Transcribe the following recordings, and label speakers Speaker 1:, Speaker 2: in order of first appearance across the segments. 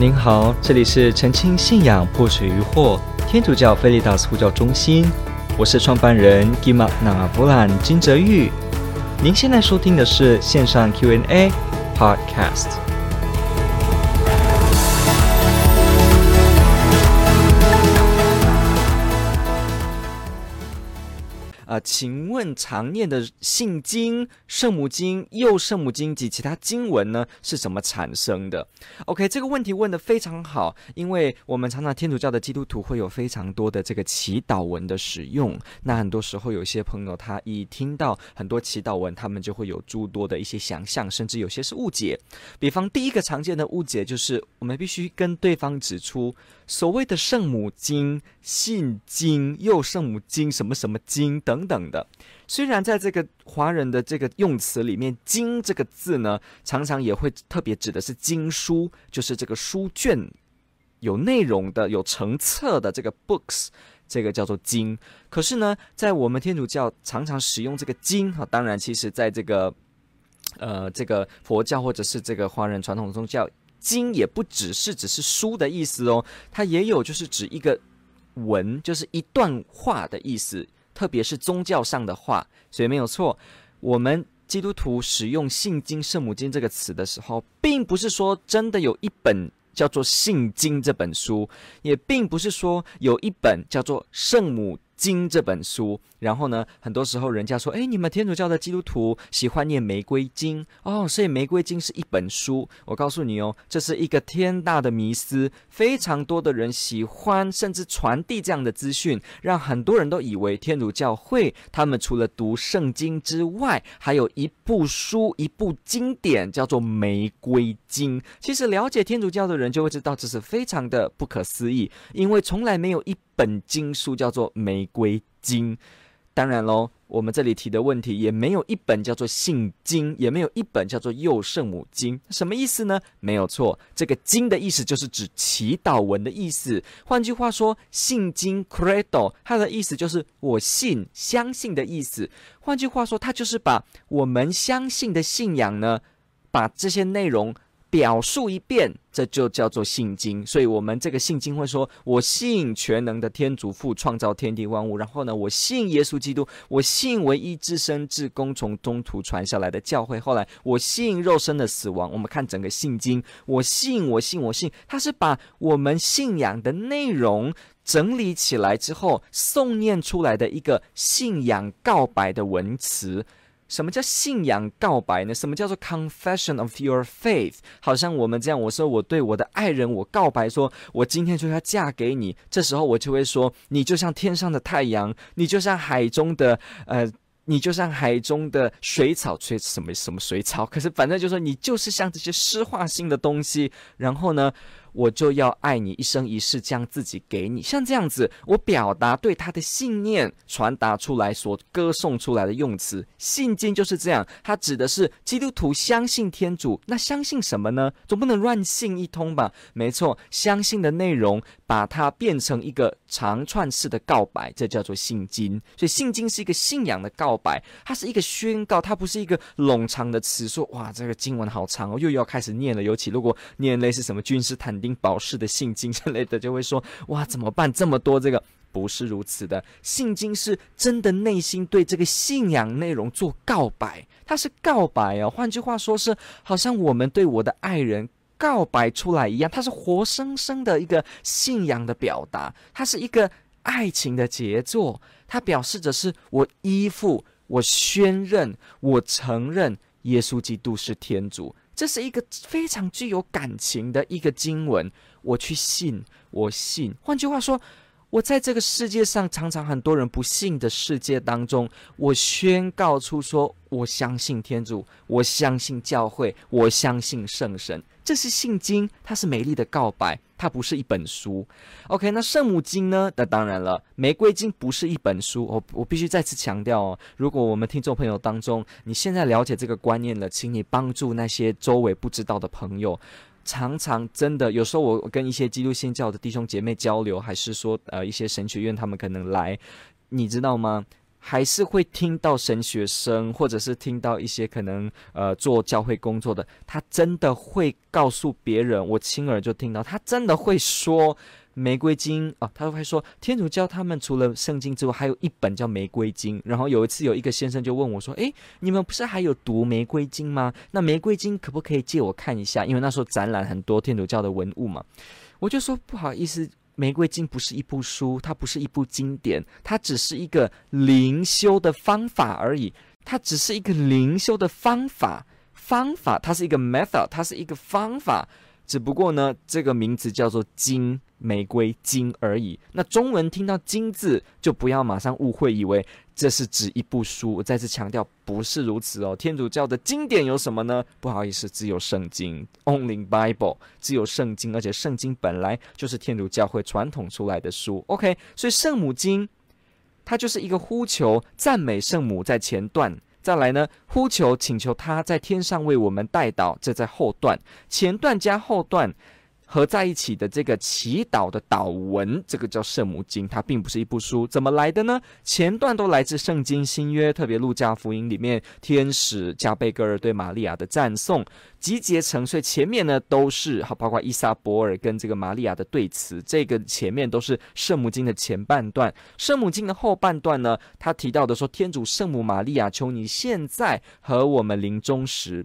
Speaker 1: 您好，这里是澄清信仰破除疑惑天主教菲利达斯呼叫中心，我是创办人吉玛纳博兰金泽玉。您现在收听的是线上 Q&A Podcast。呃，请问常念的信经、圣母经、幼圣母经及其他经文呢，是怎么产生的？OK，这个问题问得非常好，因为我们常常天主教的基督徒会有非常多的这个祈祷文的使用。那很多时候，有些朋友他一听到很多祈祷文，他们就会有诸多的一些想象，甚至有些是误解。比方第一个常见的误解就是，我们必须跟对方指出。所谓的圣母经、信经、幼圣母经、什么什么经等等的，虽然在这个华人的这个用词里面，“经”这个字呢，常常也会特别指的是经书，就是这个书卷有内容的、有成册的这个 books，这个叫做经。可是呢，在我们天主教常常使用这个经啊，当然，其实在这个呃这个佛教或者是这个华人传统宗教。经也不只是只是书的意思哦，它也有就是指一个文，就是一段话的意思，特别是宗教上的话，所以没有错。我们基督徒使用信经、圣母经这个词的时候，并不是说真的有一本叫做信经这本书，也并不是说有一本叫做圣母经这本书，然后呢，很多时候人家说，哎，你们天主教的基督徒喜欢念玫瑰经哦，所以玫瑰经是一本书。我告诉你哦，这是一个天大的迷思，非常多的人喜欢，甚至传递这样的资讯，让很多人都以为天主教会他们除了读圣经之外，还有一部书、一部经典叫做玫瑰经。其实了解天主教的人就会知道，这是非常的不可思议，因为从来没有一本经书叫做玫瑰经，当然喽，我们这里提的问题也没有一本叫做信经，也没有一本叫做幼圣母经，什么意思呢？没有错，这个经的意思就是指祈祷文的意思。换句话说，信经 Credo 它的意思就是我信、相信的意思。换句话说，它就是把我们相信的信仰呢，把这些内容。表述一遍，这就叫做信经。所以，我们这个信经会说：“我信全能的天主父创造天地万物。”然后呢，我信耶稣基督，我信唯一至生至公从中途传下来的教会。后来，我信肉身的死亡。我们看整个信经，我信，我信，我信，它是把我们信仰的内容整理起来之后，诵念出来的一个信仰告白的文词。什么叫信仰告白呢？什么叫做 confession of your faith？好像我们这样，我说我对我的爱人，我告白说，我今天就要嫁给你。这时候我就会说，你就像天上的太阳，你就像海中的呃，你就像海中的水草，吹什么什么水草？可是反正就是说，你就是像这些湿化性的东西。然后呢，我就要爱你一生一世，将自己给你，像这样子，我表达对他的信念传达出来所歌颂出来的用词，信经就是这样，它指的是基督徒相信天主，那相信什么呢？总不能乱信一通吧？没错，相信的内容把它变成一个长串式的告白，这叫做信经。所以信经是一个信仰的告白，它是一个宣告，它不是一个冗长的词，说哇这个经文好长哦，又要开始念了。尤其如果念类似什么君士坦丁堡式的信经之类的，就会说哇，怎么办？这么多这个不是如此的。信经是真的内心对这个信仰内容做告白，它是告白哦。换句话说，是好像我们对我的爱人告白出来一样，它是活生生的一个信仰的表达，它是一个爱情的杰作，它表示着是我依附、我宣认、我承认耶稣基督是天主。这是一个非常具有感情的一个经文，我去信，我信。换句话说，我在这个世界上，常常很多人不信的世界当中，我宣告出说，我相信天主，我相信教会，我相信圣神。这是信经，它是美丽的告白，它不是一本书。OK，那圣母经呢？那当然了，玫瑰经不是一本书。我我必须再次强调哦，如果我们听众朋友当中，你现在了解这个观念了，请你帮助那些周围不知道的朋友。常常真的，有时候我跟一些基督新教的弟兄姐妹交流，还是说呃一些神学院他们可能来，你知道吗？还是会听到神学生，或者是听到一些可能呃做教会工作的，他真的会告诉别人，我亲耳就听到，他真的会说玫瑰经啊，他会说天主教他们除了圣经之外，还有一本叫玫瑰经。然后有一次有一个先生就问我说：“诶，你们不是还有读玫瑰经吗？那玫瑰经可不可以借我看一下？因为那时候展览很多天主教的文物嘛。”我就说不好意思。玫瑰经不是一部书，它不是一部经典，它只是一个灵修的方法而已。它只是一个灵修的方法，方法，它是一个 method，它是一个方法。只不过呢，这个名字叫做经，玫瑰经而已。那中文听到“经”字，就不要马上误会，以为。这是指一部书，我再次强调，不是如此哦。天主教的经典有什么呢？不好意思，只有圣经，Only Bible，只有圣经，而且圣经本来就是天主教会传统出来的书。OK，所以圣母经它就是一个呼求、赞美圣母在前段，再来呢，呼求、请求他在天上为我们代祷，这在后段，前段加后段。合在一起的这个祈祷的祷文，这个叫圣母经，它并不是一部书，怎么来的呢？前段都来自圣经新约，特别路加福音里面天使加贝格尔对玛利亚的赞颂。集结成，所以前面呢都是好，包括伊撒伯尔跟这个玛利亚的对词，这个前面都是圣母经的前半段。圣母经的后半段呢，他提到的说：“天主圣母玛利亚，求你现在和我们临终时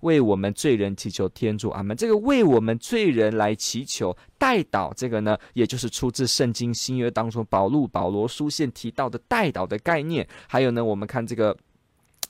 Speaker 1: 为我们罪人祈求天主。”阿门。这个为我们罪人来祈求代祷，这个呢，也就是出自圣经新约当中保禄保罗书信提到的代祷的概念。还有呢，我们看这个。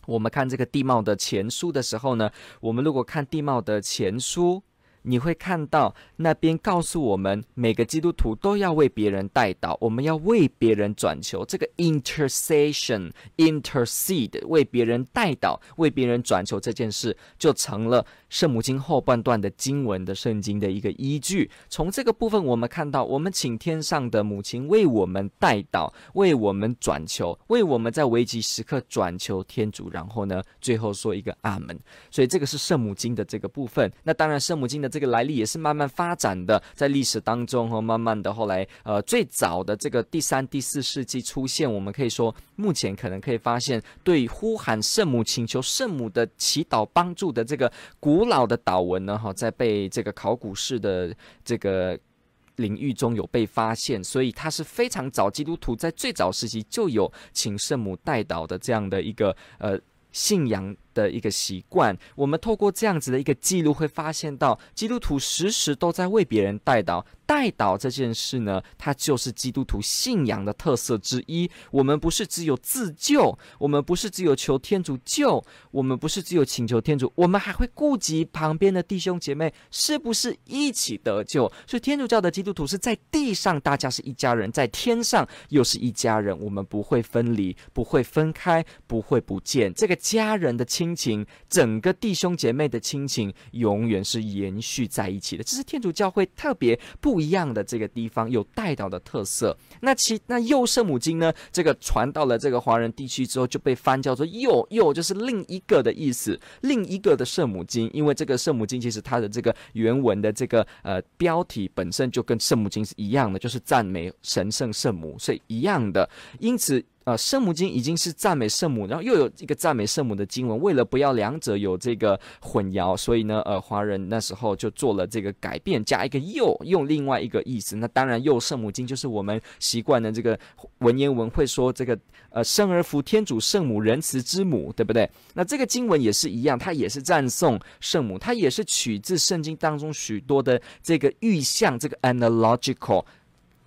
Speaker 1: 我们看这个地貌的前书的时候呢，我们如果看地貌的前书。你会看到那边告诉我们，每个基督徒都要为别人代祷，我们要为别人转求。这个 intercession、intercede，为别人代祷、为别人转求这件事，就成了圣母经后半段的经文的圣经的一个依据。从这个部分，我们看到，我们请天上的母亲为我们代祷，为我们转求，为我们在危急时刻转求天主。然后呢，最后说一个阿门。所以这个是圣母经的这个部分。那当然，圣母经的。这个来历也是慢慢发展的，在历史当中和慢慢的后来，呃，最早的这个第三、第四世纪出现，我们可以说，目前可能可以发现，对呼喊圣母、请求圣母的祈祷帮助的这个古老的祷文呢，哈，在被这个考古式的这个领域中有被发现，所以它是非常早，基督徒在最早时期就有请圣母代祷的这样的一个呃信仰。的一个习惯，我们透过这样子的一个记录，会发现到基督徒时时都在为别人代祷。代祷这件事呢，它就是基督徒信仰的特色之一。我们不是只有自救，我们不是只有求天主救，我们不是只有请求天主，我们还会顾及旁边的弟兄姐妹是不是一起得救。所以天主教的基督徒是在地上大家是一家人，在天上又是一家人，我们不会分离，不会分开，不会不见这个家人的。亲情，整个弟兄姐妹的亲情永远是延续在一起的，这是天主教会特别不一样的这个地方，有代祷的特色。那其那幼圣母经呢？这个传到了这个华人地区之后，就被翻叫做又又，就是另一个的意思，另一个的圣母经。因为这个圣母经其实它的这个原文的这个呃标题本身就跟圣母经是一样的，就是赞美神圣圣母，所以一样的。因此。呃，圣母经已经是赞美圣母，然后又有一个赞美圣母的经文。为了不要两者有这个混淆，所以呢，呃，华人那时候就做了这个改变，加一个又，用另外一个意思。那当然，又圣母经就是我们习惯的这个文言文会说这个呃，生而服天主圣母仁慈之母，对不对？那这个经文也是一样，它也是赞颂圣母，它也是取自圣经当中许多的这个预象，这个 analogical。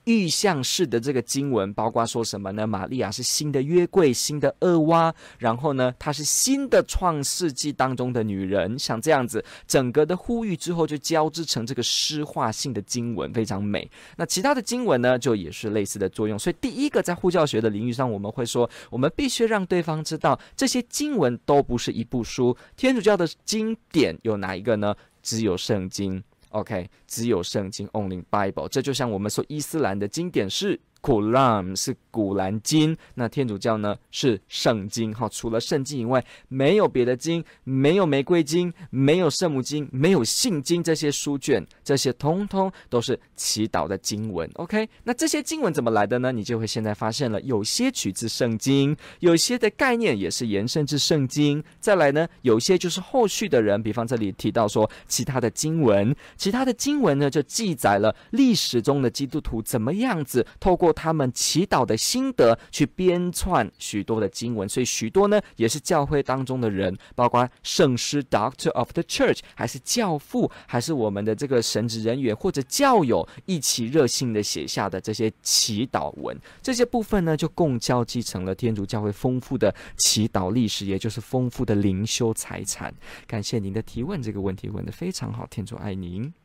Speaker 1: 预象式的这个经文，包括说什么呢？玛利亚是新的约柜，新的厄娃，然后呢，她是新的创世纪当中的女人，像这样子，整个的呼吁之后就交织成这个诗化性的经文，非常美。那其他的经文呢，就也是类似的作用。所以第一个在护教学的领域上，我们会说，我们必须让对方知道，这些经文都不是一部书。天主教的经典有哪一个呢？只有圣经。OK，只有圣经，Only Bible。这就像我们说伊斯兰的经典是古兰是古兰经，那天主教呢是圣经。哈，除了圣经以外，没有别的经，没有玫瑰经，没有圣母经，没有信经这些书卷，这些通通都是祈祷的经文。OK，那这些经文怎么来的呢？你就会现在发现了，有些取自圣经，有些的概念也是延伸至圣经。再来呢，有些就是后续的人，比方这里提到说其他的经文，其他的经文呢就记载了历史中的基督徒怎么样子透过他们祈祷的心得去编撰许多的经文，所以许多呢也是教会当中的人，包括圣师 Doctor of the Church，还是教父，还是我们的这个神职人员或者教友一起热心的写下的这些祈祷文，这些部分呢就共交继承了天主教会丰富的祈祷历史，也就是丰富的灵修财产。感谢您的提问，这个问题问得非常好，天主爱您。